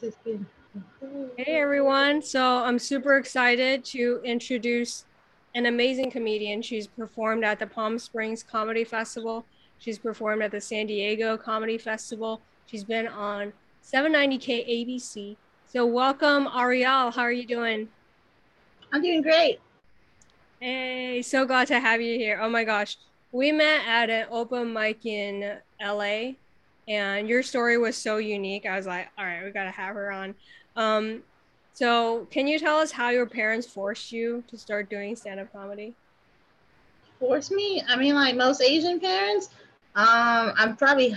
Hey everyone. So I'm super excited to introduce an amazing comedian. She's performed at the Palm Springs Comedy Festival. She's performed at the San Diego Comedy Festival. She's been on 790 KABC. So welcome, Ariel. How are you doing? I'm doing great. Hey, so glad to have you here. Oh my gosh. We met at an open mic in LA and your story was so unique. I was like, all right, we got to have her on. Um, so, can you tell us how your parents forced you to start doing stand up comedy? Force me? I mean, like most Asian parents, um, I'm probably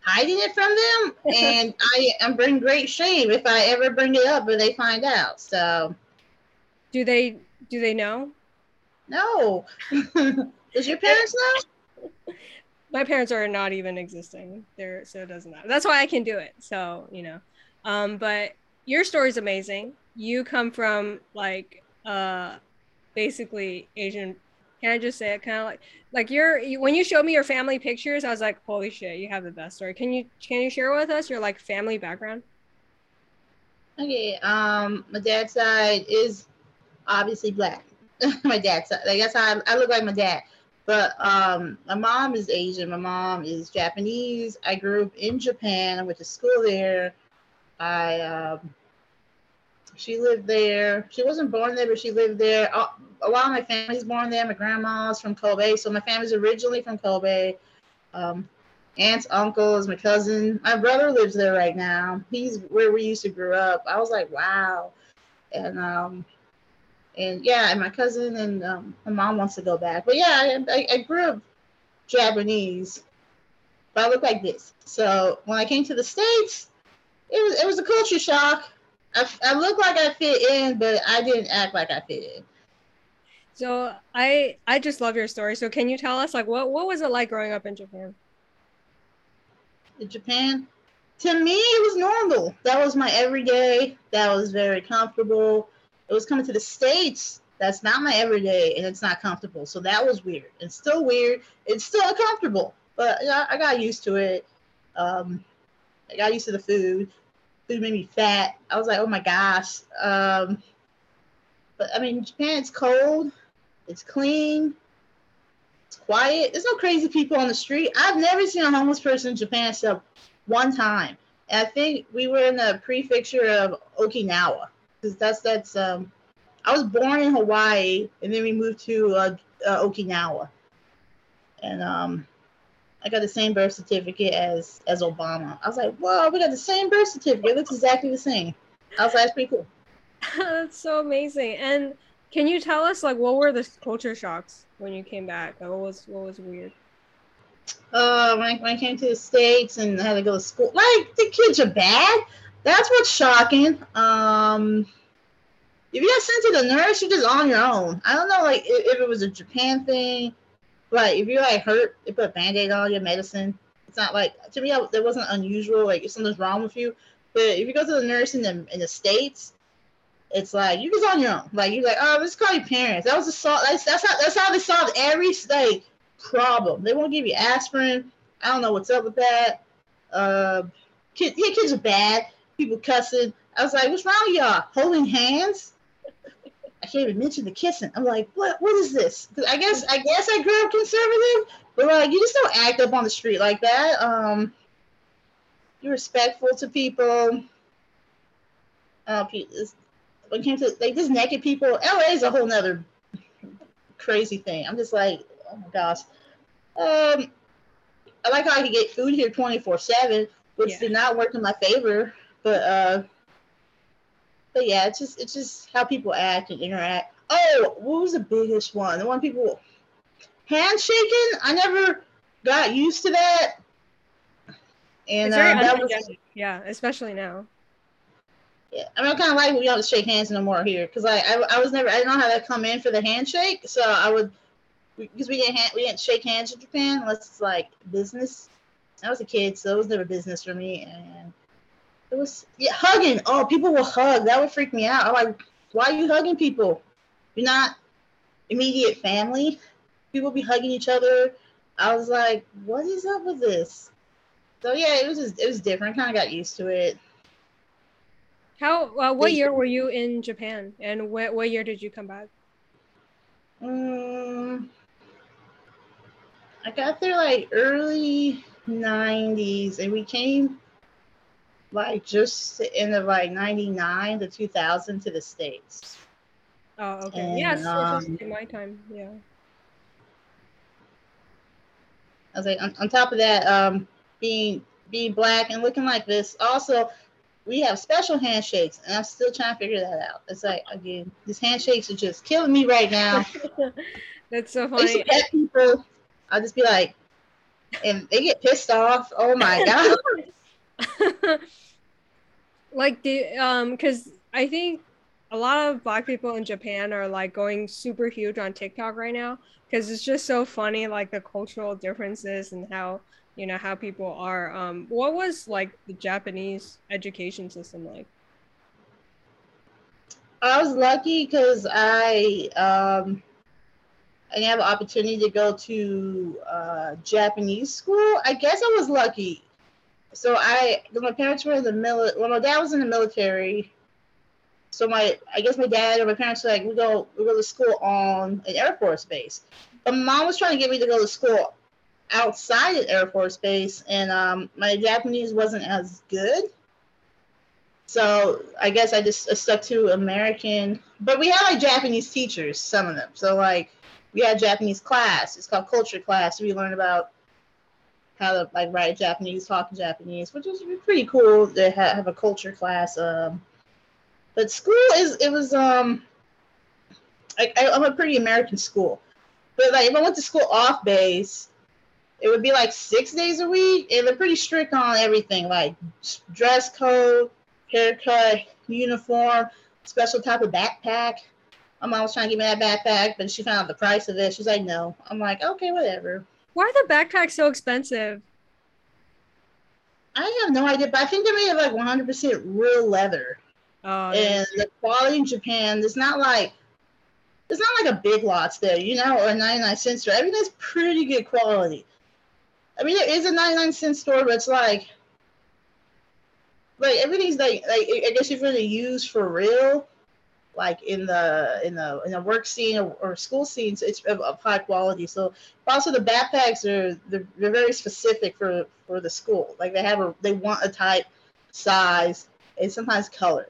hiding it from them, and I am bring great shame if I ever bring it up or they find out. So, do they do they know? No. Does your parents know? my parents are not even existing. There so it doesn't matter. That's why i can do it. So you know um but your story is amazing. You come from like uh basically asian can i just say it? Kind of like like you're you, when you showed me your family pictures i was like holy shit you have the best story. Can you can you share with us your like family background? Okay um my dad's side is obviously black. My dad's side like that's how I, I look like my dad but um, my mom is Asian. My mom is Japanese. I grew up in Japan. I went to school there. I um, she lived there. She wasn't born there, but she lived there. A lot of my family's born there. My grandma's from Kobe, so my family's originally from Kobe. Um, aunts, uncles, my cousin, my brother lives there right now. He's where we used to grow up. I was like, wow. And um, and yeah, and my cousin and um, my mom wants to go back. But yeah, I, I, grew up Japanese, but I look like this. So when I came to the states, it was it was a culture shock. I, I looked like I fit in, but I didn't act like I fit in. So I I just love your story. So can you tell us like what what was it like growing up in Japan? In Japan, to me it was normal. That was my everyday. That was very comfortable it was coming to the states that's not my everyday and it's not comfortable. So that was weird. It's still weird. It's still uncomfortable but i got used to it. Um, i got used to the food. Food made me fat. I was like oh my gosh. Um, but i mean japan it's cold. It's clean. It's quiet. There's no crazy people on the street. I've never seen a homeless person in japan except one time. And i think we were in the prefecture of okinawa because that's that's um, I was born in Hawaii and then we moved to uh, uh, Okinawa, and um, I got the same birth certificate as as Obama. I was like, whoa, we got the same birth certificate. It looks exactly the same. I was like, that's pretty cool. that's so amazing. And can you tell us like what were the culture shocks when you came back? Like, what was what was weird? Uh, when I, when I came to the states and I had to go to school, like the kids are bad that's what's shocking. Um, if you got sent to the nurse, you're just on your own. I don't know, like if, if it was a Japan thing, like if you're like hurt, they put a band-aid on your medicine. It's not like to me that wasn't unusual. Like if something's wrong with you, but if you go to the nurse in the in the states, it's like you're just on your own. Like you're like, oh, let's call your parents. That was a solve. That's that's how that's how they solve every like problem. They won't give you aspirin. I don't know what's up with that. Uh, kids, yeah, kids are bad people cussing. I was like, what's wrong with y'all? Holding hands? I can't even mention the kissing. I'm like, what what is this? I guess I guess I grew up conservative, but like you just don't act up on the street like that. Um you're respectful to people. Uh, when it came to like this naked people, LA is a whole nother crazy thing. I'm just like, oh my gosh. Um, I like how I could get food here 24 7, which yeah. did not work in my favor. But uh, but yeah, it's just it's just how people act and interact. Oh, what was the biggest one? The one people handshaking. I never got used to that. And uh, that was yeah, especially now. Yeah, I mean, I kind of like we don't shake hands no more here because I, I I was never I didn't know how to come in for the handshake, so I would because we didn't we didn't shake hands in Japan unless it's like business. I was a kid, so it was never business for me, and it was yeah, hugging. Oh, people will hug. That would freak me out. I'm like, why are you hugging people? You're not immediate family. People be hugging each other. I was like, what is up with this? So yeah, it was just it was different. Kind of got used to it. How? Uh, what year were you in Japan, and what what year did you come back? Um, I got there like early '90s, and we came like just in the like '99 to 2000 to the states. Oh, okay. And, yes, um, my time. Yeah. I was like, on, on top of that, um, being being black and looking like this, also we have special handshakes, and I'm still trying to figure that out. It's like again, these handshakes are just killing me right now. That's so funny. people, I'll just be like, and they get pissed off. Oh my god! like the um, because I think a lot of black people in Japan are like going super huge on TikTok right now because it's just so funny, like the cultural differences and how you know how people are um what was like the japanese education system like? I was lucky because i um i didn't have an opportunity to go to uh japanese school. I guess i was lucky so i my parents were in the military well my dad was in the military so my i guess my dad or my parents were like we go we go to school on an air force base but mom was trying to get me to go to school outside of Air Force Base, and um, my Japanese wasn't as good. So I guess I just stuck to American. But we had like Japanese teachers, some of them. So like we had Japanese class. It's called culture class. We learned about to like write Japanese, talk Japanese, which was pretty cool to have, have a culture class. Um, but school is it was um, I, I'm a pretty American school. But like if I went to school off base, it would be like six days a week, and they're pretty strict on everything, like dress code, haircut, uniform, special type of backpack. My mom was trying to give me that backpack, but she found out the price of it. She's like, no. I'm like, okay, whatever. Why are the backpacks so expensive? I have no idea, but I think they're made of like 100% real leather. Oh, and the quality in Japan, it's not like it's not like a big lots there, you know, or 99 cent store. Everything's pretty good quality. I mean, it is a 99 cent store, but it's like, like everything's like, like I guess if you're to use for real, like in the in the in the work scene or, or school scenes, it's of, of, high quality. So also the backpacks are they're, they're very specific for for the school. Like they have a they want a type, size, and sometimes color.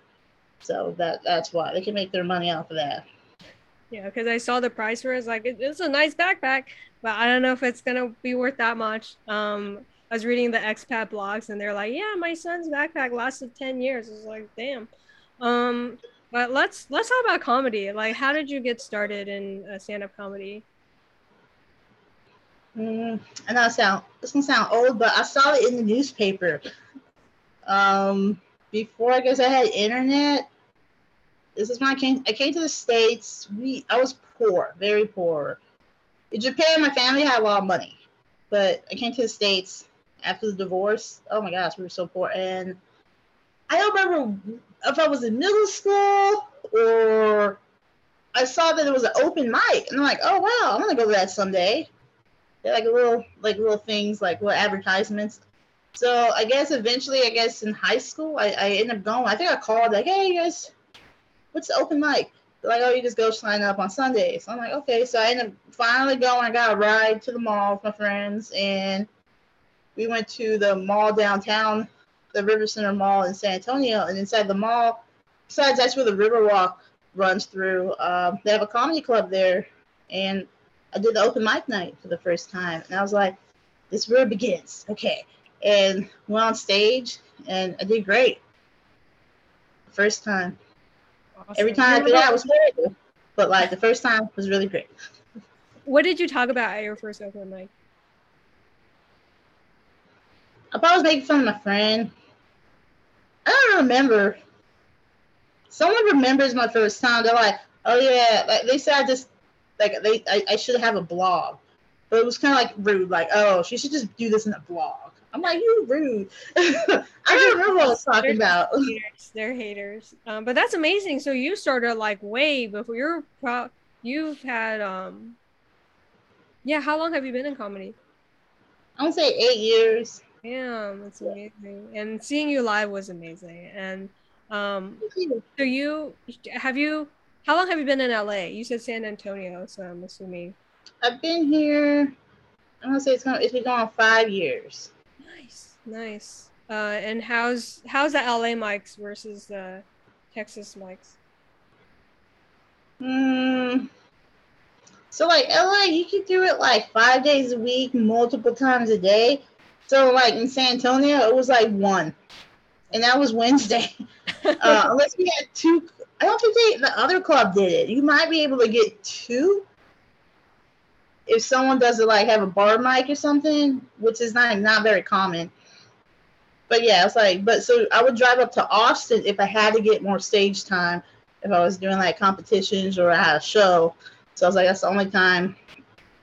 So that that's why they can make their money off of that. Yeah, because I saw the price for it. It's like it's a nice backpack, but I don't know if it's gonna be worth that much. Um, I was reading the expat blogs, and they're like, "Yeah, my son's backpack lasted ten years." It's like, damn. Um, but let's let's talk about comedy. Like, how did you get started in uh, stand-up comedy? Mm, I know sound this gonna sound old, but I saw it in the newspaper. Um, before I guess I had internet. This is when I came. I came to the states. We I was poor, very poor in Japan, my family had a lot of money, but I came to the States after the divorce. Oh my gosh, we were so poor. And I don't remember if I was in middle school or I saw that there was an open mic, and I'm like, oh wow, I'm gonna go to that someday. They're like little, like little things, like little advertisements. So I guess eventually, I guess in high school, I, I ended up going. I think I called like, hey you guys, what's the open mic? They're like, oh, you just go sign up on Sundays. I'm like, okay. So I ended up finally going. I got a ride to the mall with my friends, and we went to the mall downtown, the River Center Mall in San Antonio. And inside the mall, besides that's where the Riverwalk runs through, um, they have a comedy club there. And I did the open mic night for the first time. And I was like, this is where it begins. Okay. And went on stage, and I did great. First time. Awesome. Every time after that was horrible, but like the first time was really great. What did you talk about at your first open mic? I was making fun of my friend. I don't remember. Someone remembers my first time. They're like, "Oh yeah," like they said, I just like they I, I should have a blog, but it was kind of like rude. Like, "Oh, she should just do this in a blog." I'm like, you rude. I don't remember what I was talking They're about. Haters. They're haters. Um, but that's amazing. So you started like way before you're pro- you've had um yeah, how long have you been in comedy? I would say eight years. Damn, that's amazing. And seeing you live was amazing. And Um, so you have you? How long have you been in LA? You said San Antonio, so I'm assuming. I've been here. I'm gonna say it's gonna it's been going on five years. Nice, nice. Uh, and how's how's the LA mics versus the Texas mics? Hmm. So like LA, you can do it like five days a week, multiple times a day. So like in San Antonio, it was like one, and that was Wednesday. uh, unless we had two, I don't think they, the other club did it. You might be able to get two if someone does it like have a bar mic or something, which is not not very common. But yeah, it's like, but so I would drive up to Austin if I had to get more stage time, if I was doing like competitions or I had a show. So I was like, that's the only time.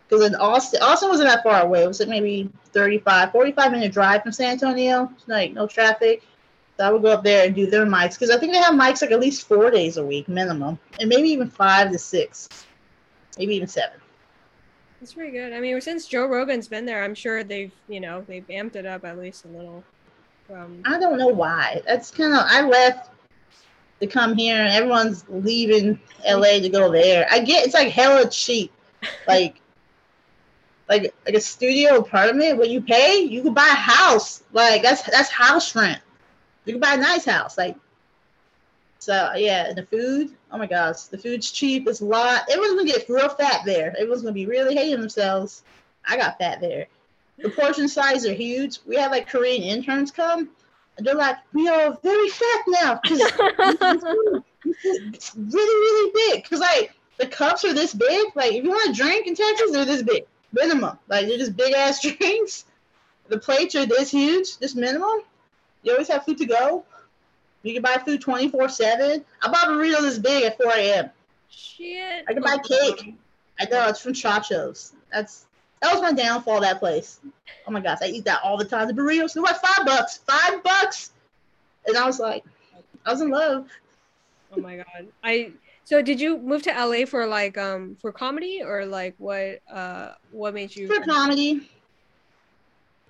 Because in Austin, Austin wasn't that far away. It was like maybe 35, 45 minute drive from San Antonio. It's Like no traffic. So I would go up there and do their mics because I think they have mics like at least four days a week minimum, and maybe even five to six, maybe even seven. That's pretty good. I mean, since Joe Rogan's been there, I'm sure they've you know they've amped it up at least a little. From I don't know why. That's kind of I left to come here, and everyone's leaving LA to go there. I get it's like hella cheap, like. Like like a studio apartment, what you pay, you could buy a house. Like that's that's house rent. You can buy a nice house. Like, so yeah, the food. Oh my gosh, the food's cheap. It's a lot. Everyone's gonna get real fat there. Everyone's gonna be really hating themselves. I got fat there. The portion size are huge. We had like Korean interns come, and they're like, "We are very fat now because it's really really big." Because like the cups are this big. Like if you want to drink in Texas, they're this big minimum. Like they're just big ass drinks. The plates are this huge, this minimum. You always have food to go. You can buy food 24 7. I bought a burrito this big at 4 a.m. Shit. I can buy cake. I know, it's from Chacho's. That's that was my downfall, that place. Oh my gosh, I eat that all the time. The burritos, they're what, five bucks? Five bucks? And I was like, I was in love. Oh my god. I so did you move to LA for like um for comedy or like what uh what made you For comedy.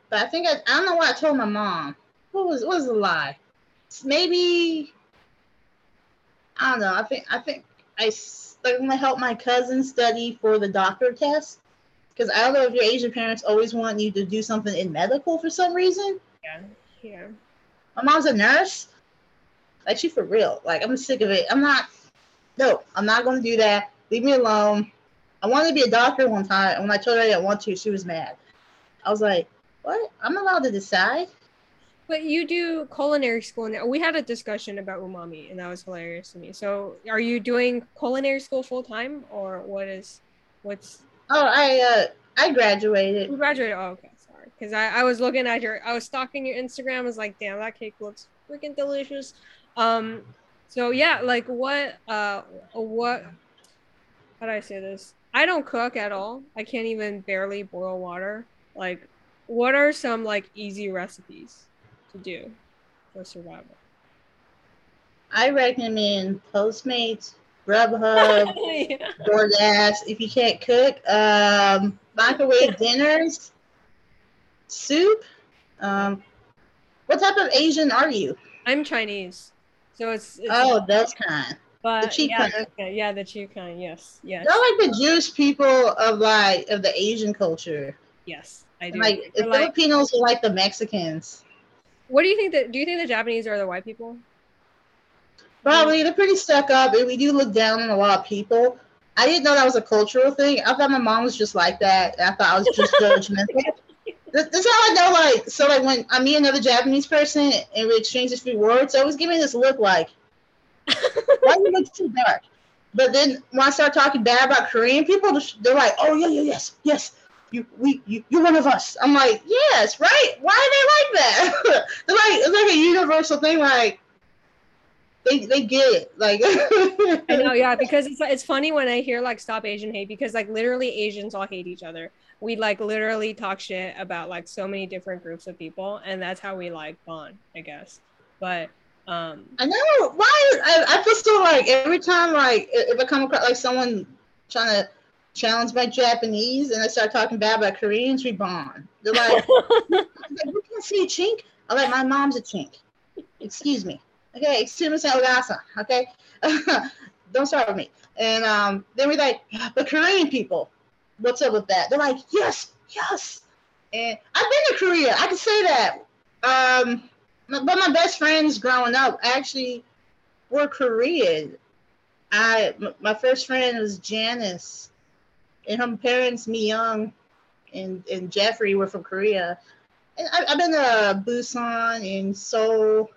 But I think I, I don't know what I told my mom what was what was the lie? Maybe I don't know. I think I think I like I'm gonna help my cousin study for the doctor test because I don't know if your Asian parents always want you to do something in medical for some reason. Yeah, yeah. My mom's a nurse. Like she for real. Like I'm sick of it. I'm not. No, I'm not gonna do that. Leave me alone. I wanted to be a doctor one time, and when I told her I didn't want to, she was mad. I was like, "What? I'm allowed to decide." But you do culinary school now. We had a discussion about umami, and that was hilarious to me. So, are you doing culinary school full time, or what is, what's? Oh, I uh, I graduated. You graduated. Oh, okay, sorry. Because I, I was looking at your, I was stalking your Instagram. I was like, damn, that cake looks freaking delicious. Um, so yeah, like what, uh, what? How do I say this? I don't cook at all. I can't even barely boil water. Like, what are some like easy recipes? to do for survival? I recommend Postmates, Grubhub, yeah. DoorDash. If you can't cook, um, microwave dinners, soup. Um, what type of Asian are you? I'm Chinese, so it's. it's oh, that's kind. But the cheap yeah, kind. Okay. Yeah, the cheap kind. Yes, yes. They're like the Jewish people of like of the Asian culture. Yes, I do. Like the Filipinos are like the Mexicans. What do you think that? Do you think the Japanese are the white people? Probably. They're pretty stuck up, and we do look down on a lot of people. I didn't know that was a cultural thing. I thought my mom was just like that. I thought I was just judgmental. This, this, is how I know. Like, so like when I meet another Japanese person and we exchange a few words, always give me this look like, "Why you look too dark?" But then when I start talking bad about Korean people, they're like, "Oh yeah, yeah, yes, yes, you we you, you're one of us. I'm like, yes, right? Why are they like that? They're like it's like a universal thing, like they they get it. Like I know, yeah, because it's it's funny when I hear like stop Asian hate because like literally Asians all hate each other. We like literally talk shit about like so many different groups of people, and that's how we like bond, I guess. But um I know why I, I feel so like every time like if I come across like someone trying to challenge my Japanese and I start talking bad about Koreans, we bond. They're like, you can't see a chink? I'm like, my mom's a chink. Excuse me. Okay, extremist Ogasa. Okay, don't start with me. And um, then we're like, but Korean people, what's up with that? They're like, yes, yes. And I've been to Korea. I can say that. Um, but my best friends growing up actually were Korean. I my first friend was Janice, and her parents, Mi Young, and and Jeffrey, were from Korea. And I, have been to Busan and Seoul.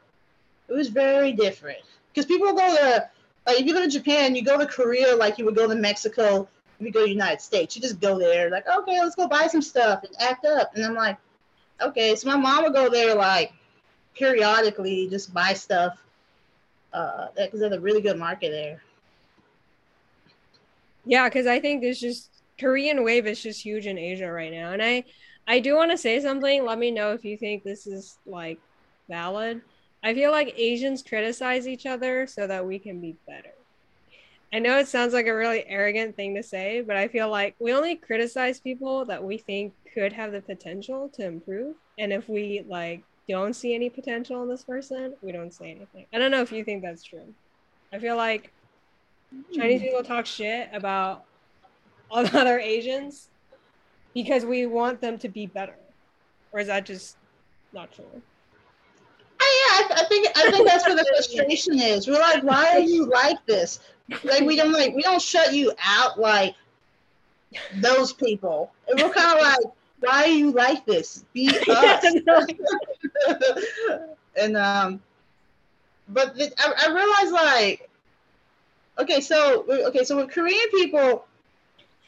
It was very different because people go to like if you go to Japan, you go to Korea like you would go to Mexico. You go to the United States, you just go there like okay, let's go buy some stuff and act up. And I'm like, okay, so my mom would go there like periodically, just buy stuff uh, because there's a really good market there. Yeah, because I think there's just Korean wave is just huge in Asia right now, and I I do want to say something. Let me know if you think this is like valid. I feel like Asians criticize each other so that we can be better. I know it sounds like a really arrogant thing to say, but I feel like we only criticize people that we think could have the potential to improve. And if we like don't see any potential in this person, we don't say anything. I don't know if you think that's true. I feel like Chinese hmm. people talk shit about all the other Asians because we want them to be better. Or is that just not true? I, think I think that's where the frustration is. We're like, why are you like this? Like we don't like we don't shut you out like those people. And we're kind of like, why are you like this? Be us. and um, but the, I, I realized like, okay, so okay, so with Korean people,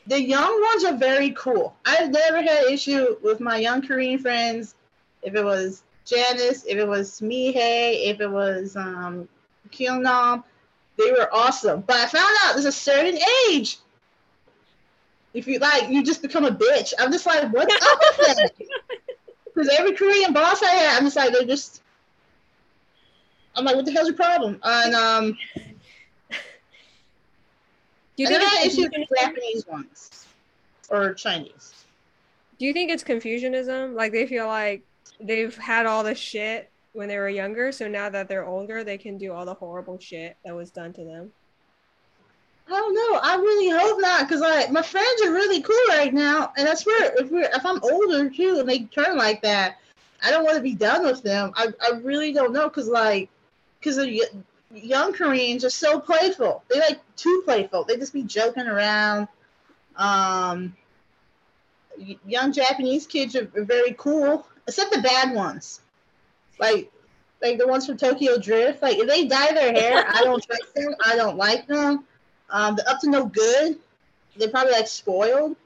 the young ones are very cool. I've never had issue with my young Korean friends. If it was Janice, if it was Mihei, if it was um, Kyunam, they were awesome. But I found out there's a certain age. If you like, you just become a bitch. I'm just like, what's up with that? Because every Korean boss I had, I'm just like, they're just. I'm like, what the hell's your problem? And um, do you think I issue with Japanese ones or Chinese. Do you think it's Confucianism? Like they feel like they've had all the shit when they were younger, so now that they're older, they can do all the horrible shit that was done to them. I don't know. I really hope not, because like my friends are really cool right now, and I swear if we're if I'm older too and they turn like that, I don't want to be done with them. I, I really don't know, because like, because young Koreans are so playful. They like too playful. They just be joking around. Um, young Japanese kids are, are very cool, except the bad ones. Like like the ones from Tokyo Drift. Like if they dye their hair, I don't trust them. I don't like them. Um, they're up to no good. They're probably like spoiled.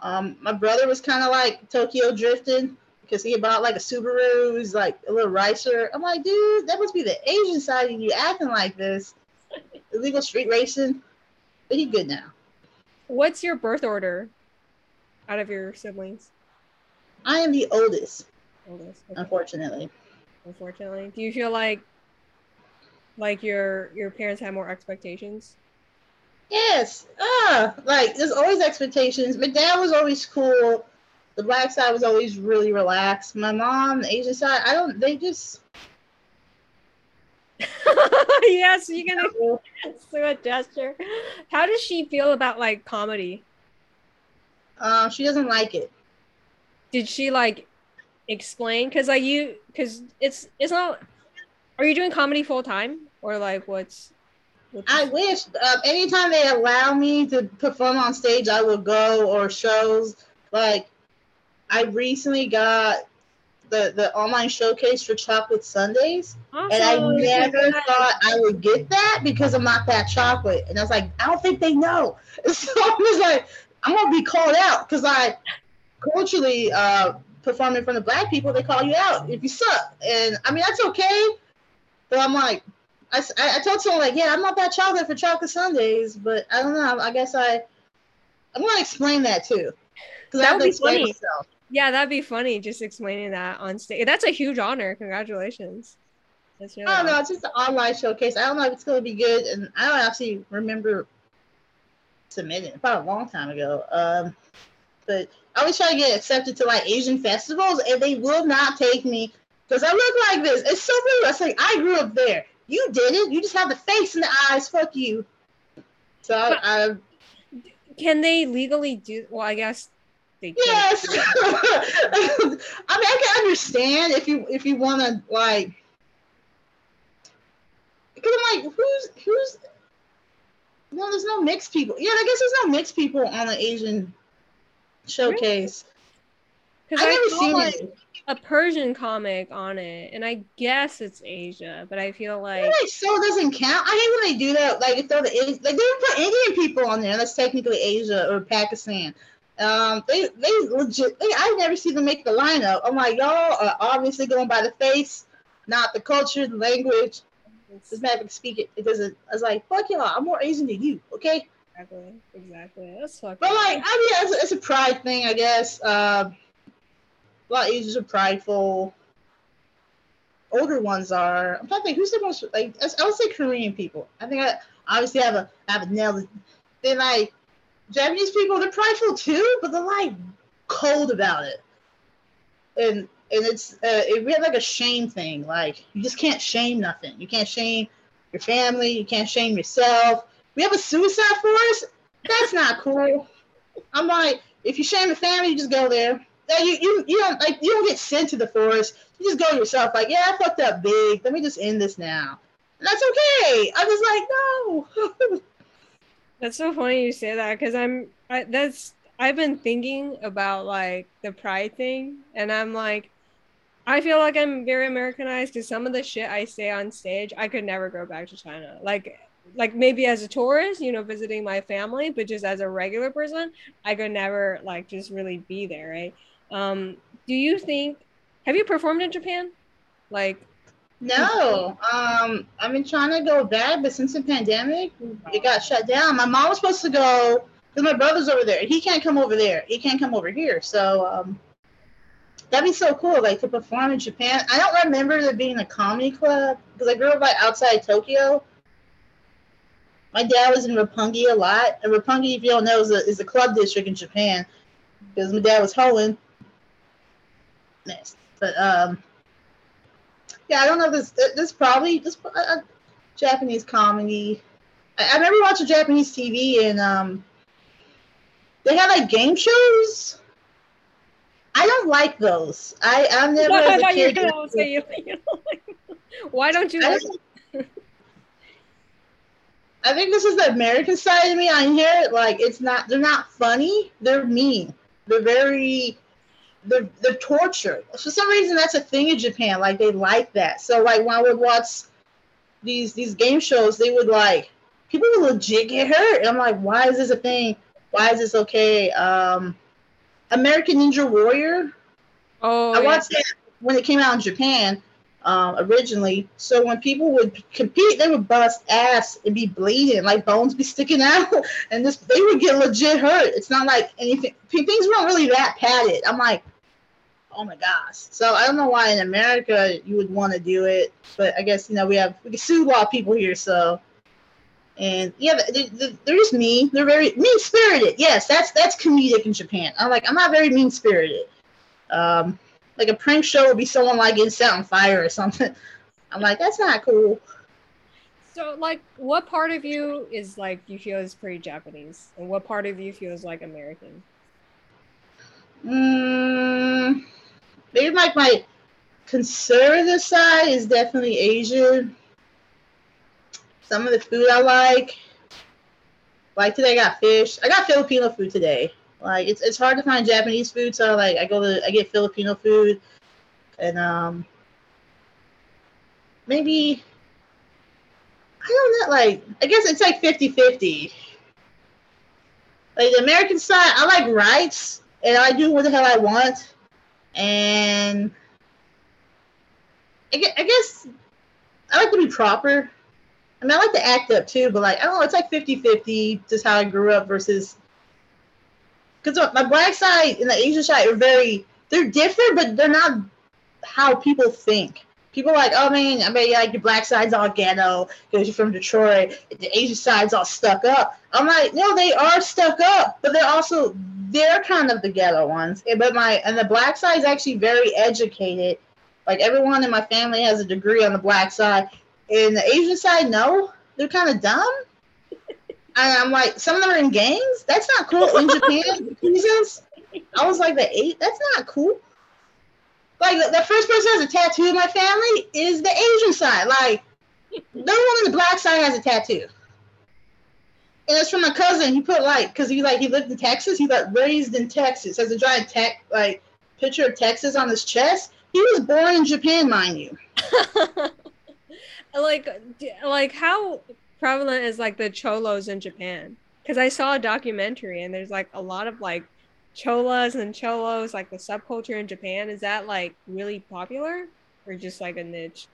Um, my brother was kind of like Tokyo drifting because he bought like a Subaru. He's like a little racer. I'm like, dude, that must be the Asian side of you acting like this. Illegal street racing. But he good now. What's your birth order out of your siblings? I am the oldest. Oldest. Okay. Unfortunately. Unfortunately. Do you feel like like your your parents had more expectations? Yes. Ah, like there's always expectations. My dad was always cool the black side was always really relaxed. My mom, the Asian side, I don't. They just. yes, you're gonna do a gesture. How does she feel about like comedy? Uh, she doesn't like it. Did she like explain? Cause like you, cause it's it's not. Are you doing comedy full time or like what's? what's I wish. Uh, anytime they allow me to perform on stage, I will go or shows. Like I recently got the the online showcase for chocolate sundays awesome. and I never thought I would get that because I'm not that chocolate. And I was like, I don't think they know. So I was like, I'm gonna be called out because I culturally uh, performing in front of black people. They call you out if you suck, and I mean that's okay. But I'm like, I, I told someone like, yeah, I'm not that chocolate for chocolate Sundays, but I don't know. I guess I I'm gonna explain that too that would be funny. Myself. Yeah, that'd be funny just explaining that on stage. That's a huge honor. Congratulations. That's really I don't awesome. know. It's just an online showcase. I don't know if it's going to be good. And I don't actually remember submitting about a long time ago. Um, but I always try to get accepted to like Asian festivals, and they will not take me Because I look like this. It's so weird. I say I grew up there. You didn't. You just have the face and the eyes. Fuck you. So I, I Can they legally do? Well, I guess they. Yes. I mean, I can understand if you if you want to like, because I'm like, who's who's? No, there's no mixed people. Yeah, I guess there's no mixed people on the Asian showcase. Because I've I never saw seen like it. a Persian comic on it, and I guess it's Asia, but I feel like Like, so it doesn't count. I hate when they do that. Like, if they're the like they put Indian people on there. That's technically Asia or Pakistan. Um, they they legit. They, I never see them make the lineup. I'm like, y'all are obviously going by the face, not the culture, the language. man can speak it. It doesn't. I was like, fuck y'all. I'm more Asian than you. Okay. Exactly exactly. That's fucking. But like, I mean, it's, it's a pride thing, I guess. Uh, a lot of Asians are prideful. Older ones are. I'm trying to think who's the most like. I would say Korean people. I think I obviously have a have a nail. They like Japanese people. They're prideful too, but they're like cold about it. And and it's uh, it we have like a shame thing. Like you just can't shame nothing. You can't shame your family. You can't shame yourself. We have a suicide force. That's not cool. I'm like, if you shame the family, you just go there. You, you you don't like you don't get sent to the forest. You just go yourself. Like, yeah, I fucked up big. Let me just end this now. And that's okay. I'm just like, no. That's so funny you say that because I'm I, that's I've been thinking about like the pride thing, and I'm like, I feel like I'm very Americanized because some of the shit I say on stage, I could never go back to China. Like, like maybe as a tourist, you know, visiting my family, but just as a regular person, I could never like just really be there, right? Um, do you think? Have you performed in Japan? Like, No, um, I've been trying to go back, but since the pandemic, it got shut down. My mom was supposed to go because my brother's over there. He can't come over there. He can't come over here. So um, that'd be so cool, like to perform in Japan. I don't remember there being a comedy club because I grew up like outside Tokyo. My dad was in Roppongi a lot, and Roppongi, if you don't know, is a, is a club district in Japan because my dad was. Nice, but um. Yeah, I don't know. This this probably this uh, uh, Japanese comedy. I, I remember watching Japanese TV and um, they had like game shows. I don't like those. I I'm never I as a thought kid. gonna say you, you know, like, why don't you? I, like- I think this is the American side of me on here. Like it's not. They're not funny. They're mean. They're very. They're, they're torture. For some reason, that's a thing in Japan. Like they like that. So like when I would watch these these game shows, they would like people would legit get hurt. And I'm like, why is this a thing? Why is this okay? Um, American Ninja Warrior. Oh, I yeah. watched it when it came out in Japan um, originally. So when people would compete, they would bust ass and be bleeding, like bones be sticking out, and this they would get legit hurt. It's not like anything. Things weren't really that padded. I'm like, oh my gosh. So I don't know why in America you would want to do it, but I guess you know we have we can sue a lot of people here, so. And yeah, they, they, they're just mean. They're very mean spirited. Yes, that's that's comedic in Japan. I'm like, I'm not very mean spirited. Um, like a prank show would be someone like getting set on fire or something. I'm like, that's not cool. So, like, what part of you is like you feel is pretty Japanese, and what part of you feels like American? Mm, maybe like my conservative side is definitely Asian. Some of the food I like. Like today, I got fish. I got Filipino food today. Like it's it's hard to find Japanese food, so like I go to I get Filipino food, and um maybe I don't know. Like I guess it's like 50-50. Like the American side, I like rice, and I do what the hell I want, and I gue- I guess I like to be proper. I mean, I like to act up too, but like I don't know, it's like 50-50, just how I grew up versus because my black side and the Asian side are very they're different, but they're not how people think. People are like, oh man, I mean, like the black side's all ghetto because you're from Detroit. The Asian side's all stuck up. I'm like, no, they are stuck up, but they're also they're kind of the ghetto ones. But my and the black side is actually very educated. Like everyone in my family has a degree on the black side, and the Asian side, no, they're kind of dumb. And I'm like, some of them are in gangs. That's not cool in Japan. Jesus, I was like the eight. That's not cool. Like the, the first person has a tattoo in my family is the Asian side. Like no one on the black side has a tattoo. And it's from my cousin. He put like, cause he like he lived in Texas. He got raised in Texas. Has a giant tech like picture of Texas on his chest. He was born in Japan, mind you. like, like how prevalent is like the cholos in Japan? Because I saw a documentary and there's like a lot of like cholas and cholos, like the subculture in Japan. Is that like really popular or just like a niche?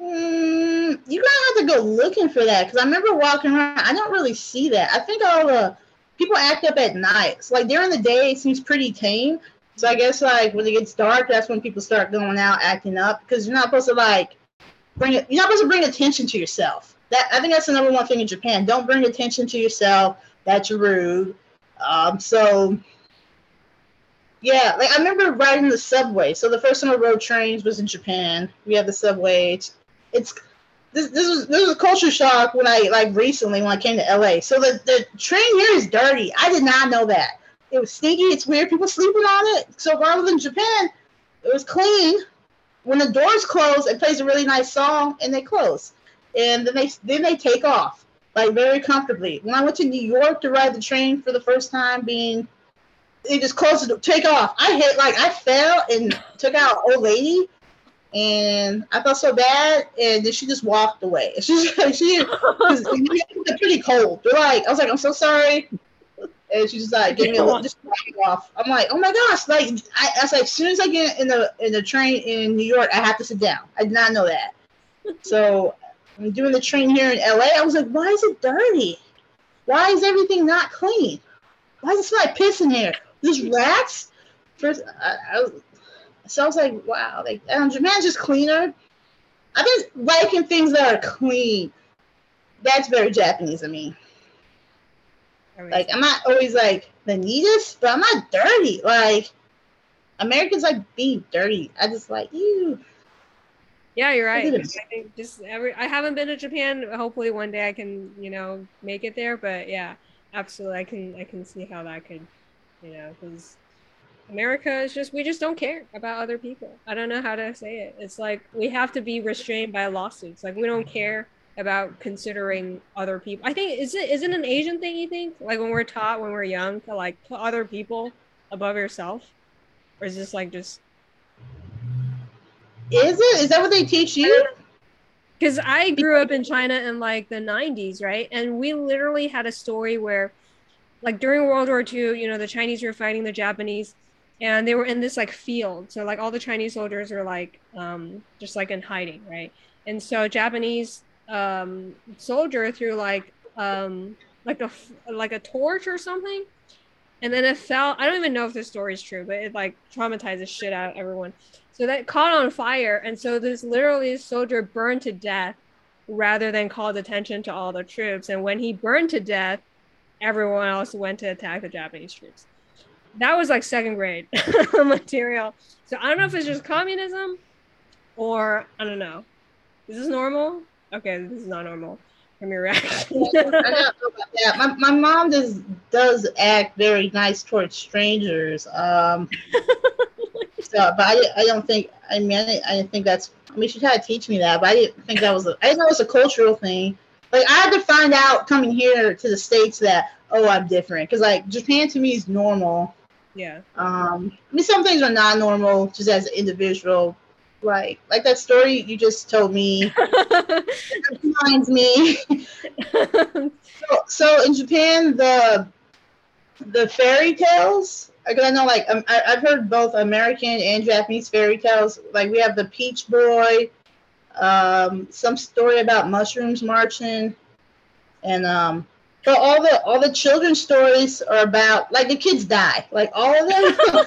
Mm, you gotta have to go looking for that because I remember walking around. I don't really see that. I think all the people act up at night. So, like during the day, it seems pretty tame. So I guess like when it gets dark, that's when people start going out acting up because you're not supposed to like bring it. You're not supposed to bring attention to yourself. That I think that's the number one thing in Japan. Don't bring attention to yourself. That's rude. Um, so yeah, like I remember riding the subway. So the first time I rode trains was in Japan. We had the subway. It's, it's this this was this was a culture shock when I like recently when I came to LA. So the, the train here is dirty. I did not know that. It was stinky. It's weird. People sleeping on it. So rather than Japan, it was clean. When the doors close, it plays a really nice song and they close. And then they then they take off like very comfortably. When I went to New York to ride the train for the first time, being they just closed the take off. I hit like I fell and took out an old lady, and I felt so bad, and then she just walked away. She she was pretty cold. They're like, I was like, I'm so sorry, and she's just like gave me a little just off. I'm like, oh my gosh, like I, I was like, as soon as I get in the in the train in New York, I have to sit down. I did not know that. So I'm doing the train here in LA. I was like, why is it dirty? Why is everything not clean? Why does it smell like piss in here? There's rats. First, I, I, so I was like, wow, like um, Japan's just cleaner. I've been liking things that are clean. That's very Japanese of me. Like I'm not always like the neatest, but I'm not dirty. Like Americans like being dirty. I just like you. Yeah, you're right. I think just every I haven't been to Japan. Hopefully one day I can, you know, make it there. But yeah, absolutely, I can I can see how that could, you know, because America is just we just don't care about other people. I don't know how to say it. It's like we have to be restrained by lawsuits. Like we don't care about considering other people. I think is it is it an Asian thing you think? Like when we're taught when we're young to like put other people above yourself? Or is this like just is it? Is that what they teach you? Because I grew up in China in like the 90s, right? And we literally had a story where, like during World War II, you know, the Chinese were fighting the Japanese and they were in this like field. So, like, all the Chinese soldiers are like um, just like in hiding, right? And so, Japanese um, soldier through like, um, like a like a torch or something and then it fell i don't even know if this story is true but it like traumatized the shit out of everyone so that caught on fire. And so this literally soldier burned to death rather than called attention to all the troops. And when he burned to death, everyone else went to attack the Japanese troops. That was like second grade material. So I don't know if it's just communism or I don't know. Is this normal? Okay, this is not normal from your reaction. I don't know about that. My, my mom does does act very nice towards strangers. Um, so, but I, I don't think. I mean, I I think that's. I mean, she tried to teach me that, but I didn't think that was. A, I didn't know it was a cultural thing. Like I had to find out coming here to the states that oh, I'm different because like Japan to me is normal. Yeah. Um, I mean, some things are not normal just as an individual. Like, like that story you just told me reminds me. so, so in Japan, the the fairy tales because I know like um, I, I've heard both American and Japanese fairy tales. Like we have the Peach Boy, um, some story about mushrooms marching, and um, but all the all the children's stories are about like the kids die, like all of them.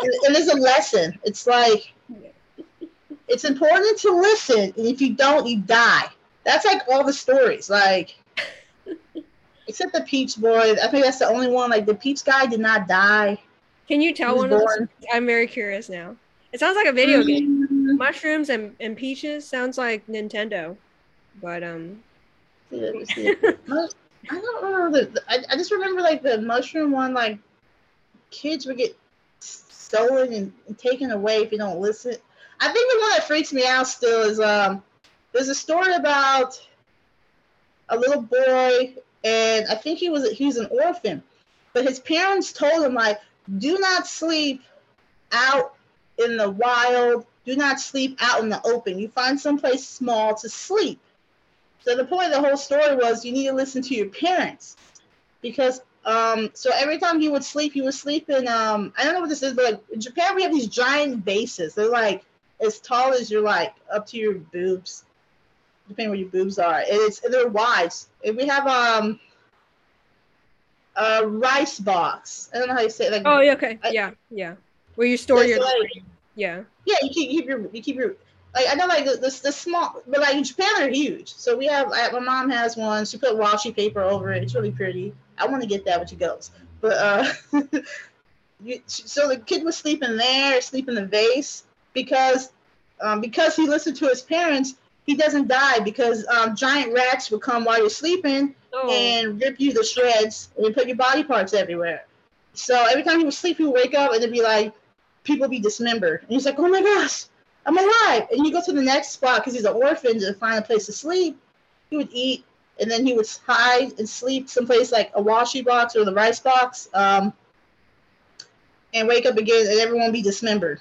and, and it's a lesson. It's like it's important to listen, and if you don't, you die. That's like all the stories. Like except the Peach Boy. I think that's the only one. Like the Peach guy did not die. Can you tell one born. of those? I'm very curious now. It sounds like a video game. Mm. Mushrooms and, and peaches sounds like Nintendo, but um. I don't remember the. I, I just remember like the mushroom one. Like kids would get stolen and, and taken away if you don't listen. I think the one that freaks me out still is um. There's a story about a little boy, and I think he was he was an orphan, but his parents told him like, do not sleep out in the wild. Do not sleep out in the open. You find someplace small to sleep. So the point of the whole story was you need to listen to your parents because um so every time he would sleep, he would sleep in um I don't know what this is, but like in Japan we have these giant bases. They're like as tall as your like up to your boobs, depending where your boobs are. And it's they're wide. And we have um a rice box. I don't know how you say it. Like oh yeah, okay, I, yeah, yeah. Where you store your like, yeah. Yeah, you keep, you keep your you keep your like I know like the, the, the small, but like in Japan they're huge. So we have like, my mom has one. She put washi paper over it. It's really pretty. I want to get that when she goes. But uh, you, so the kid was sleeping there, sleeping in the vase because um, because he listened to his parents. He doesn't die because um, giant rats would come while you're sleeping oh. and rip you to shreds and put your body parts everywhere. So every time he would sleep, he would wake up and it'd be like people be dismembered. And he's like, "Oh my gosh, I'm alive. And you go to the next spot because he's an orphan to find a place to sleep. He would eat and then he would hide and sleep someplace like a washi box or the rice box um, and wake up again and everyone be dismembered.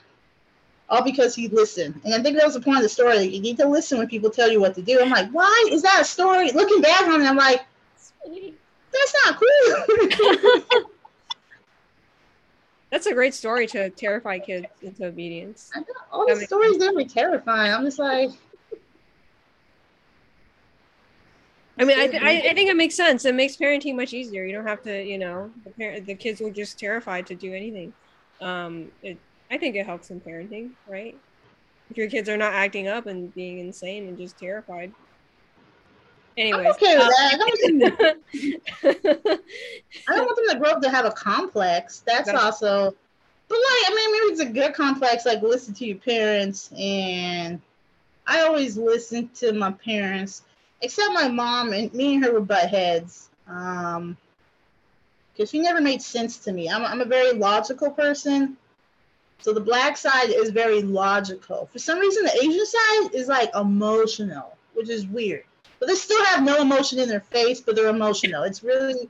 All because he listened. And I think that was the point of the story. Like, you need to listen when people tell you what to do. I'm like, why is that a story? Looking back on it, I'm like, that's not cool. That's a great story to terrify kids into obedience. all the stories that were terrifying. I'm just like. I mean, I, th- I, I think it makes sense. It makes parenting much easier. You don't have to, you know, the parent, the kids will just terrified to do anything. Um, it, I think it helps in parenting, right? If your kids are not acting up and being insane and just terrified, Anyways, I'm okay with that. I don't, I don't want them to grow up to have a complex. That's, That's also, but like, I mean, maybe it's a good complex. Like, listen to your parents, and I always listen to my parents, except my mom. And me and her were butt heads. Um, because she never made sense to me. I'm, I'm a very logical person. So the black side is very logical. For some reason, the Asian side is like emotional, which is weird but they still have no emotion in their face, but they're emotional. It's really,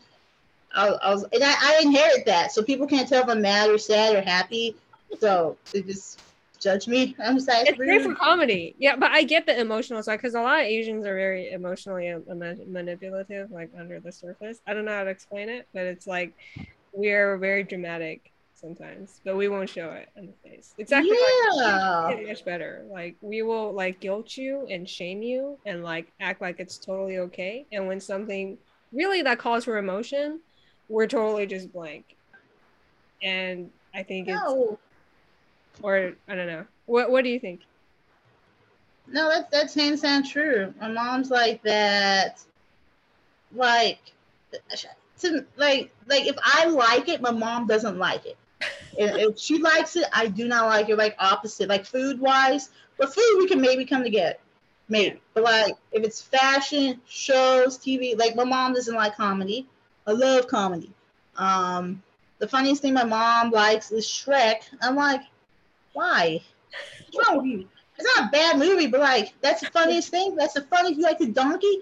I, I was, and I, I inherit that, so people can't tell if I'm mad or sad or happy. So they just judge me. I'm just like, it's great for comedy. Yeah, but I get the emotional side because a lot of Asians are very emotionally um, manipulative, like under the surface. I don't know how to explain it, but it's like we're very dramatic sometimes, but we won't show it on the face. Exactly. Yeah. Like, much better. Like we will like guilt you and shame you and like act like it's totally okay. And when something really that calls for emotion, we're totally just blank. And I think no. it's or I don't know. What what do you think? No, that's that's hands down true. My mom's like that. Like, to like like if I like it, my mom doesn't like it if she likes it, I do not like it. Like opposite, like food wise. But food we can maybe come together, maybe. But like if it's fashion, shows, TV, like my mom doesn't like comedy. I love comedy. Um, the funniest thing my mom likes is Shrek. I'm like, why? What's wrong with you? It's not a bad movie, but like that's the funniest thing. That's the funniest. You like the donkey?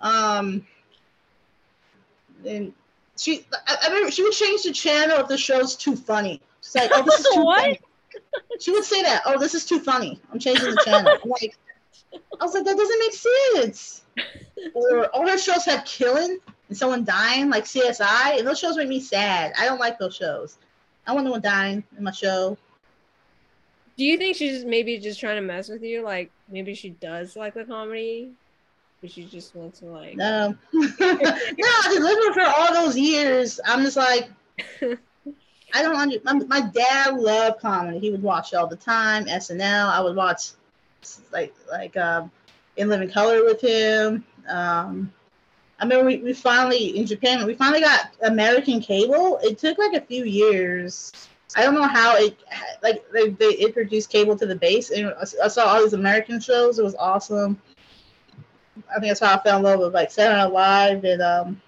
Um, and she I, I remember she would change the channel if the show's too funny. She's like, oh, this is too what? funny. She would say that. Oh, this is too funny. I'm changing the channel. I'm like, I was like, that doesn't make sense. Or all her shows have killing and someone dying, like CSI, and those shows make me sad. I don't like those shows. I want no one dying in my show. Do you think she's maybe just trying to mess with you? Like maybe she does like the comedy, but you just want to like no no just living for all those years i'm just like i don't under my, my dad loved comedy he would watch all the time snl i would watch like like um in living color with him um I remember we, we finally in Japan we finally got American cable. It took like a few years I don't know how it like they, they introduced cable to the base, and I saw all these American shows. It was awesome. I think that's how I fell in love with like Saturday Night Live, and um,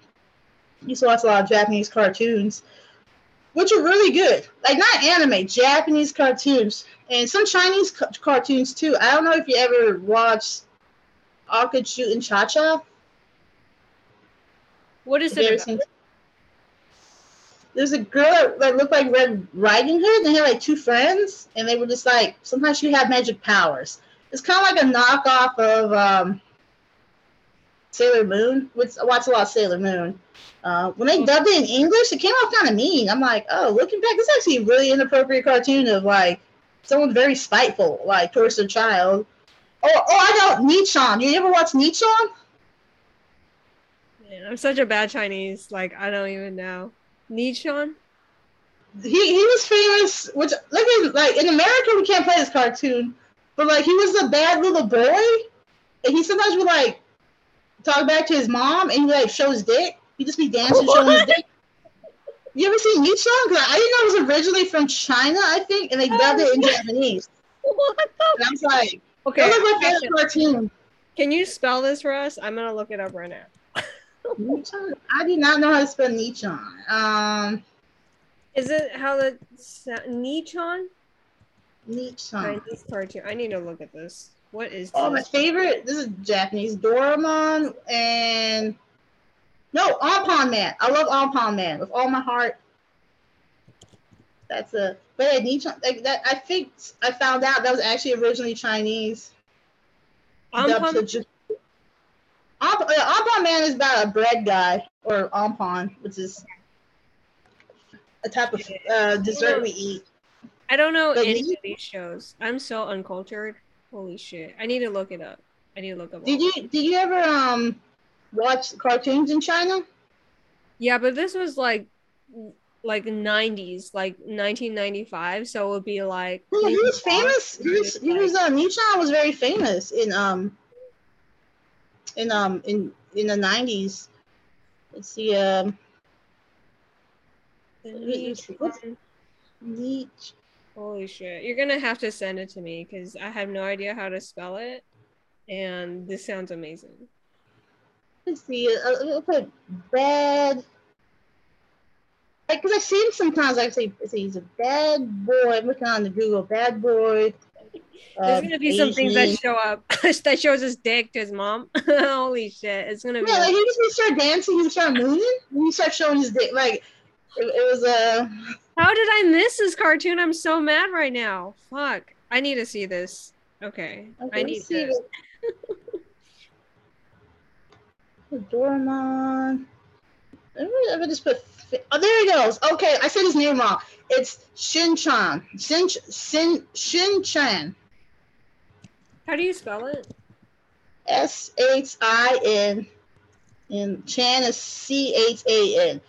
used to watch a lot of Japanese cartoons, which are really good. Like not anime, Japanese cartoons, and some Chinese ca- cartoons too. I don't know if you ever watched Akatsuki and Cha Cha. What is it? There's a girl that looked like Red Riding Hood, and they had like two friends, and they were just like sometimes she had magic powers. It's kind of like a knockoff of um, Sailor Moon. Which I watch a lot of Sailor Moon. Uh, when they dubbed it in English, it came off kind of mean. I'm like, oh, looking back, it's actually a really inappropriate cartoon of like someone very spiteful, like towards their child. Oh, oh, I know Nichon. You ever watch Nichon? Man, I'm such a bad Chinese. Like I don't even know. Nichon. He he was famous. Which look at like in America we can't play this cartoon, but like he was a bad little boy, and he sometimes would like talk back to his mom and he like shows dick. He just be dancing, what? showing his dick. You ever seen Nichon? Because I didn't know it was originally from China, I think, and they dubbed it in Japanese. What the? And I was like, okay, that was my favorite cartoon. Can you spell this for us? I'm gonna look it up right now. Nichon? I do not know how to spell Nichon. Um, is it how the Nichon? Nichon. Chinese cartoon. I need to look at this. What is? Oh, my favorite. This is Japanese Doraemon and no Anpanman. I love Anpanman with all my heart. That's a but yeah, Nichon. Like that, I think I found out that was actually originally Chinese. Ampon. Amp- uh, Man is about a bread guy or ampon, which is a type of uh, dessert we eat. I don't know but any of these shows. I'm so uncultured. Holy shit! I need to look it up. I need to look up. Did you did you ever um watch cartoons in China? Yeah, but this was like like 90s, like 1995. So it would be like. Yeah, he was famous. He was, he was uh, Nichon was very famous in um in um in in the 90s. Let's see um. Nietzsche. Holy shit. You're going to have to send it to me because I have no idea how to spell it. And this sounds amazing. Let's see. I'll uh, put bad. Like, because I see him sometimes. I say, say he's a bad boy. I'm looking on the Google. Bad boy. There's uh, gonna be some things that show up that shows his dick to his mom. Holy shit! It's gonna be. Yeah, like he just start dancing. He start moving. He start showing his dick. Like it, it was a. Uh, how did I miss this cartoon? I'm so mad right now. Fuck. I need to see this. Okay. okay I need to. Doraemon. Let me just put. Oh, there he goes. Okay, I said his name wrong. It's Shin-chan. Shin Shin Shin-chan. How do you spell it? S H I N, and Chan is C H A N.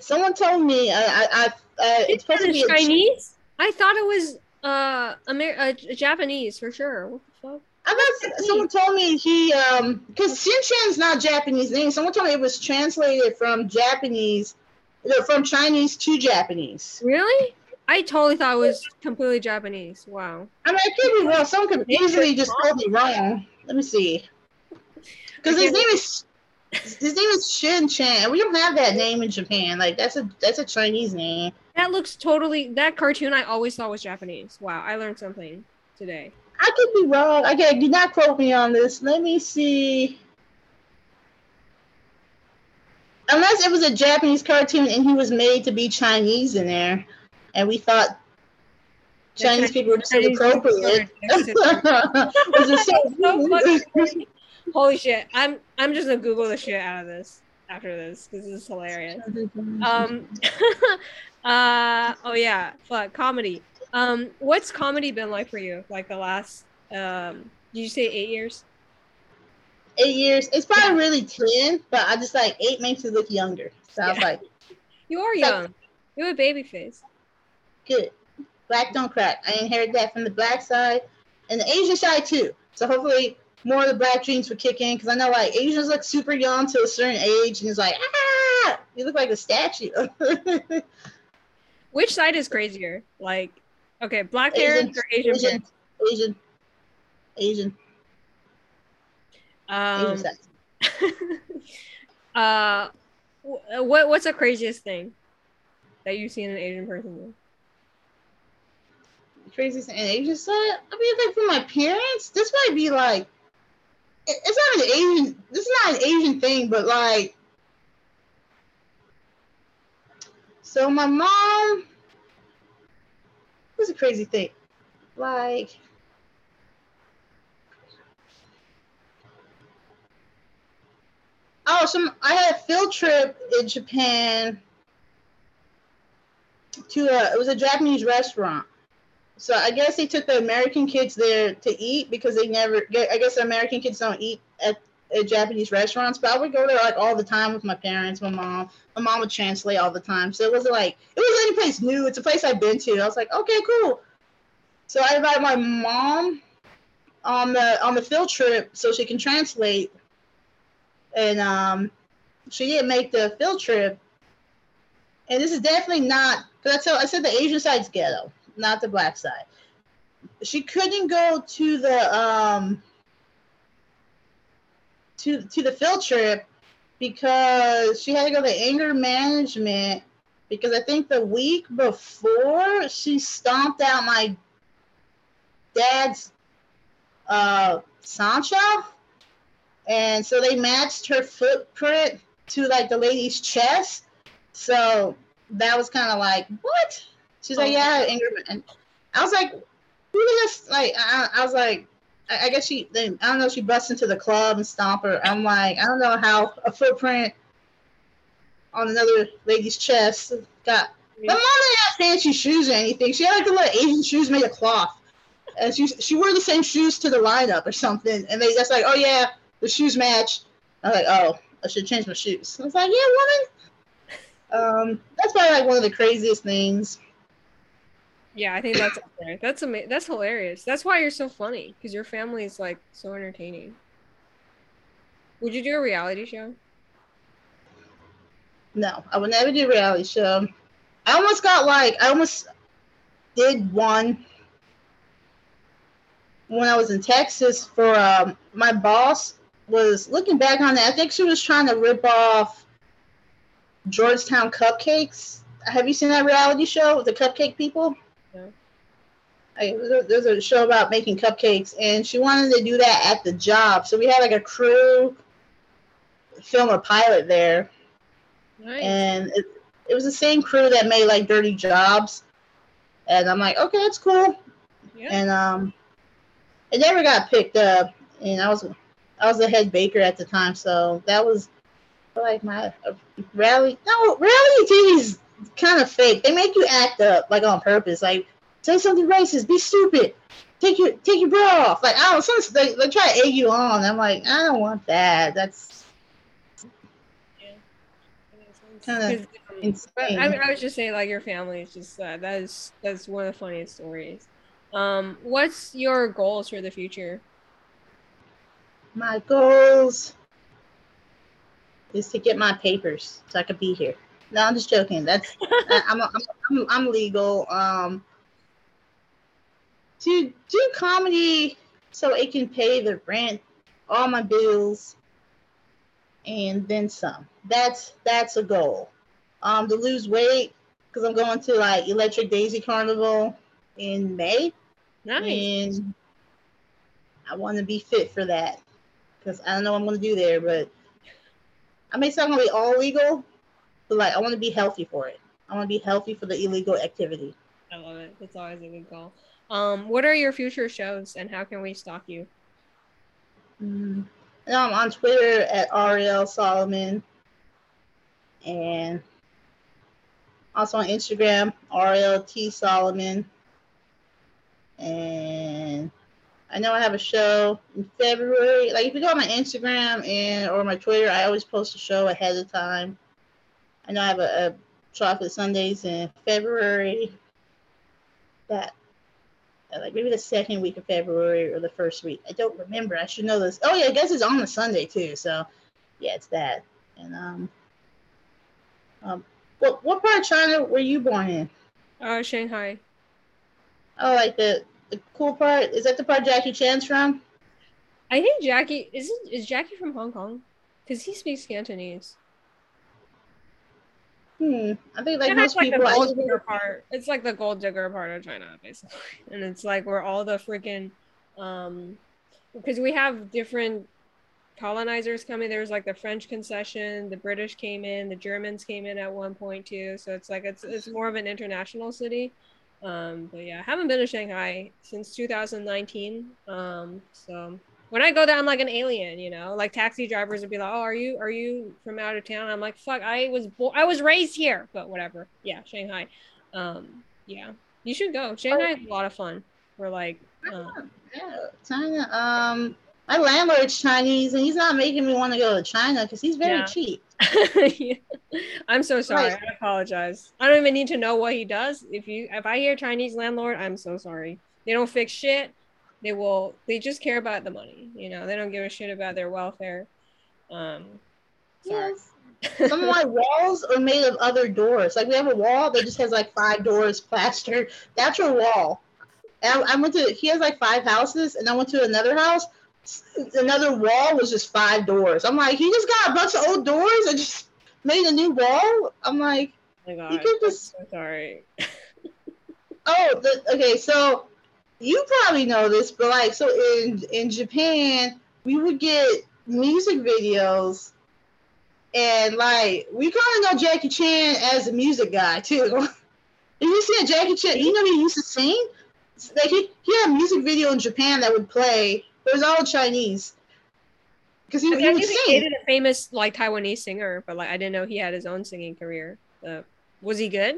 Someone told me I I, I uh, it's supposed to be Chinese. I thought it was uh, Amer- uh Japanese for sure. What the fuck? I thought someone told me he um because Shin-chan's not Japanese name. Someone told me it was translated from Japanese, from Chinese to Japanese. Really? I totally thought it was completely Japanese. Wow. I mean, I could be wrong. Someone could easily just told me wrong. Let me see. Because his name is his name is Shin Chan. We don't have that name in Japan. Like that's a that's a Chinese name. That looks totally that cartoon I always thought was Japanese. Wow, I learned something today. I could be wrong. Okay, do not quote me on this. Let me see. Unless it was a Japanese cartoon and he was made to be Chinese in there, and we thought Chinese, Chinese people were just inappropriate. Holy shit! I'm I'm just gonna Google the shit out of this after this because this is hilarious. Um, uh oh yeah, fuck comedy. Um, what's comedy been like for you? Like the last um, did you say eight years? Eight years. It's probably really ten, but I just like eight makes you look younger. So yeah. I was like, you are young. Like, you have a baby face. Good. Black don't crack. I inherited that from the black side and the Asian side too. So hopefully more of the black would kick in because I know like Asians look super young to a certain age and it's like ah, you look like a statue. Which side is crazier? Like, okay, black parents or Asian, Asian, parents? Asian, Asian, Um, Asian uh, what what's the craziest thing that you've seen an Asian person do? Crazy and Asian side. I mean, like for my parents, this might be like, it's not an Asian. This is not an Asian thing, but like, so my mom. What's a crazy thing? Like. Oh, some I had a field trip in Japan to a it was a Japanese restaurant. So I guess they took the American kids there to eat because they never. I guess American kids don't eat at, at Japanese restaurants. But I would go there like all the time with my parents, my mom. My mom would translate all the time, so it wasn't like it was any place new. It's a place I've been to. I was like, okay, cool. So I invited my mom on the on the field trip so she can translate, and um, she didn't make the field trip. And this is definitely not because I, tell- I said the Asian side's ghetto not the black side. She couldn't go to the um to to the field trip because she had to go to anger management because I think the week before she stomped out my dad's uh Sancho and so they matched her footprint to like the lady's chest. So that was kind of like, what? She's like, yeah, anger. And I was like, who did this? Like, I, I was like, I, I guess she, then I don't know, she busts into the club and stomp her. I'm like, I don't know how a footprint on another lady's chest got. My mom didn't have fancy shoes or anything. She had like the little Asian shoes made of cloth. And she, she wore the same shoes to the lineup or something. And they just like, oh yeah, the shoes match. I'm like, oh, I should change my shoes. I was like, yeah, woman. Um, that's probably like one of the craziest things. Yeah, I think that's. That's ama- That's hilarious. That's why you're so funny because your family is like so entertaining. Would you do a reality show? No, I would never do a reality show. I almost got like I almost did one when I was in Texas for um, my boss was looking back on it. I think she was trying to rip off Georgetown Cupcakes. Have you seen that reality show the cupcake people? There's a show about making cupcakes, and she wanted to do that at the job. So we had like a crew film a pilot there Nice. and it, it was the same crew that made like Dirty Jobs, and I'm like, okay, that's cool. yeah. And um, it never got picked up, and I was I was the head baker at the time, so that was like my uh, rally. No, reality TV is kind of fake. They make you act up like on purpose, like say something racist, be stupid. Take your take your bra off. Like I don't. Some they, they try to egg you on. I'm like, I don't want that. That's 'Cause, um, insane. I, mean, I was just saying, like your family is just uh, that is that's one of the funniest stories. Um, what's your goals for the future? My goals is to get my papers so I could be here. No, I'm just joking. That's I, I'm, I'm, I'm I'm legal. Um, to do comedy so it can pay the rent, all my bills, and then some. That's that's a goal. Um, to lose weight because I'm going to like Electric Daisy Carnival in May Nice. and I want to be fit for that because I don't know what I'm going to do there, but I may not going to be all legal, but like I want to be healthy for it. I want to be healthy for the illegal activity. I love it. That's always a good goal. Um, what are your future shows and how can we stalk you? Mm. I'm on Twitter at Ariel Solomon, and also on Instagram Ariel T Solomon. And I know I have a show in February. Like if you go on my Instagram and or my Twitter, I always post a show ahead of time. I know I have a, a chocolate Sundaes in February. That like maybe the second week of February or the first week. I don't remember. I should know this. Oh yeah, I guess it's on the Sunday too. So yeah, it's that. And um, um, what what part of China were you born in? Uh, Shanghai. Oh, like the the cool part is that the part Jackie Chan's from? I think Jackie is is Jackie from Hong Kong, because he speaks Cantonese. Hmm. I think like China's most like people. I gold digger part. It's like the gold digger part of China, basically, and it's like where all the freaking, um, because we have different colonizers coming. There's like the French concession, the British came in, the Germans came in at one point too. So it's like it's it's more of an international city. Um, but yeah, I haven't been to Shanghai since 2019. Um, so when I go there, I'm like an alien, you know. Like taxi drivers would be like, "Oh, are you are you from out of town?" I'm like, "Fuck, I was bo- I was raised here." But whatever. Yeah, Shanghai. Um, yeah, you should go. Shanghai is a lot of fun. We're like, um, Yeah, China. Um, my landlord's Chinese, and he's not making me want to go to China because he's very Yeah. cheap. Yeah. I'm so sorry. Right. I apologize. I don't even need to know what he does. If you if I hear Chinese landlord, I'm so sorry. They don't fix shit. They will they just care about the money. You know, they don't give a shit about their welfare. Um sorry. Yes. Some of my walls are made of other doors. Like we have a wall that just has like five doors plastered. That's your wall. And I, I went to he has like five houses, and I went to another house. Another wall was just five doors. I'm like, he just got a bunch of old doors and just made a new wall. I'm like, Oh my god. You could I'm so sorry. oh, the, okay, so you probably know this, but like, so in in Japan, we would get music videos, and like, we kind of know Jackie Chan as a music guy too. If you see a Jackie Chan, you know he used to sing. Like he, he had a music video in Japan that would play. It was all Chinese. Because he, I, mean, I would knew he sing. dated a famous like Taiwanese singer, but like I didn't know he had his own singing career. Uh, was he good?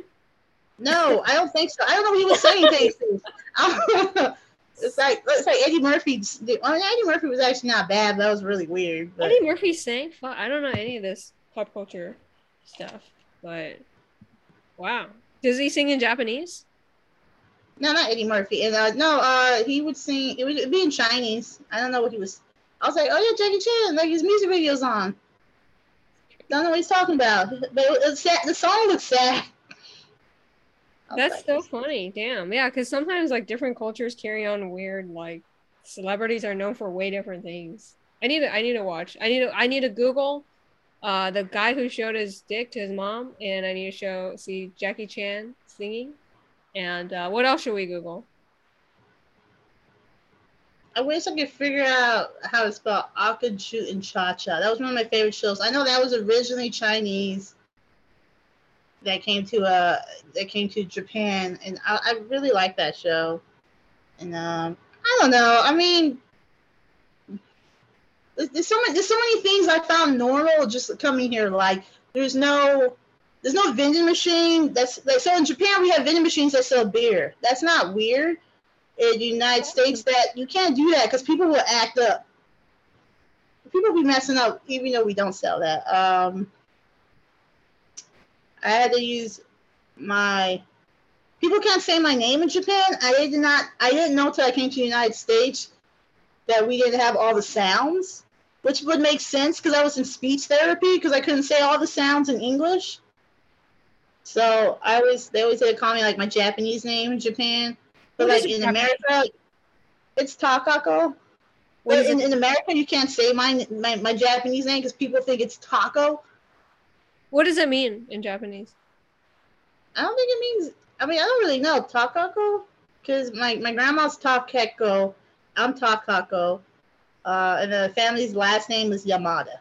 No, I don't think so. I don't know. What he was saying things. I don't know. It's like it's like Eddie Murphy's. I mean, Eddie Murphy was actually not bad. That was really weird. But Eddie Murphy sang? Fuck, I don't know any of this pop culture stuff, but wow. Does he sing in Japanese? no, not Eddie Murphy. And uh, no, uh, he would sing. It would be in Chinese. I don't know what he was. I was like, oh yeah, Jackie Chan. Like his music videos on. Don't know what he's talking about. But it, sad. The song looks sad. That's so funny. Damn. Yeah, because sometimes like different cultures carry on weird like celebrities are known for way different things. I need to I need to watch. I need to I need to Google uh the guy who showed his dick to his mom and I need to show see Jackie Chan singing. And uh what else should we Google? I wish I could figure out how to spell Akaju and Cha Cha. That was one of my favorite shows. I know that was originally Chinese. That came to uh that came to Japan, and I, I really like that show. And um, I don't know. I mean, there's, so many there's so many things I found normal just coming here. Like there's no there's no vending machine. That's like so in Japan we have vending machines that sell beer. That's not weird in the United States that you can't do that because people will act up. People be messing up even though we don't sell that. Um, I had to use my. People can't say my name in Japan. I did not. I didn't know till I came to the United States that we didn't have all the sounds, which would make sense because I was in speech therapy because I couldn't say all the sounds in English. So I always they always had to call me like my Japanese name in Japan. But What like in Japanese? America, it's Takako. But in, in America, you can't say my my, my Japanese name because people think it's taco. What does it mean in Japanese? I don't think it means. I mean, I don't really know takako because my my grandma's Takeko. I'm Takako. Uh, and the family's last name is Yamada.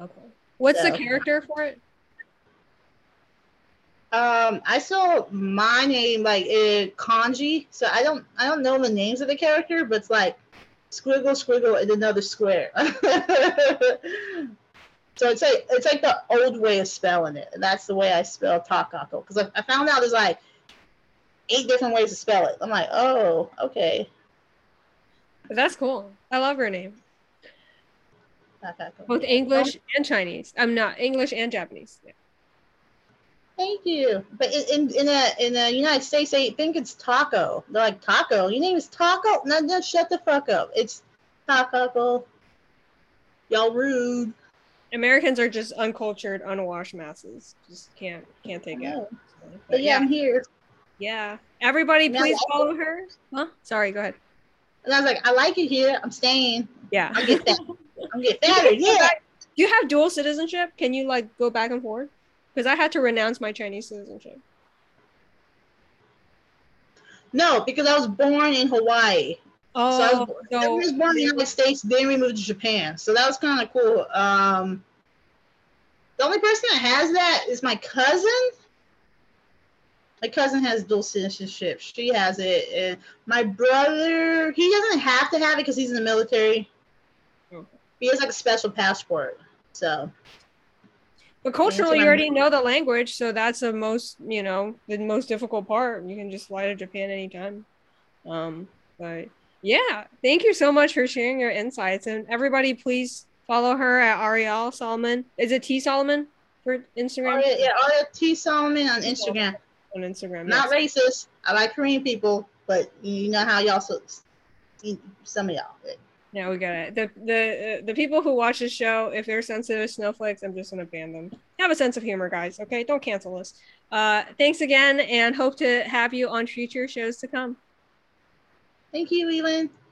Okay. What's the character for it? Um, I saw my name like in kanji, so I don't I don't know the names of the character, but it's like squiggle squiggle and another square. so it's like it's like the old way of spelling it, and that's the way I spell Takako. Because I, I found out there's like eight different ways to spell it. I'm like, oh, okay, That's cool. I love her name. Takako. Both English and Chinese. I'm not English and Japanese. Yeah. Thank you. But in in in the, in the United States, they think it's taco. They're like taco. Your name is taco. No, no, shut the fuck up. It's taco. Y'all rude. Americans are just uncultured, unwashed masses. Just can't can't take it. know. But But yeah, I'm here. yeah. Everybody, Yeah, please I- follow her. Huh? Sorry. Go ahead. And I was like, I like it here. I'm staying. Yeah. I'm get that. I'm get fatter. Yeah. Do you have dual citizenship? Can you like go back and forth? Because I had to renounce my Chinese citizenship. No, because I was born in Hawaii. So I Oh, was, I was born in the United States, then we moved to Japan. So that was kind of cool. Um, the only person that has that is my cousin. My cousin has dual citizenship. She has it. And my brother, he doesn't have to have it because he's in the military. Okay. He has like a special passport. So But culturally, you already know the language, so that's the most, you know, the most difficult part. You can just fly to Japan anytime. Um, but yeah, thank you so much for sharing your insights, and everybody, please follow her at Ariel Solomon. Is it T Solomon for Instagram? Yeah, Ariel T Solomon on Instagram. On Instagram, Not yes. racist. I like Korean people, but you know how y'all so some of y'all. Yeah, we got it. The the uh, the people who watch this show, if they're sensitive to snowflakes, I'm just gonna ban them. Have a sense of humor, guys. Okay, don't cancel us. Uh, thanks again, and hope to have you on future shows to come. Thank you, Leland.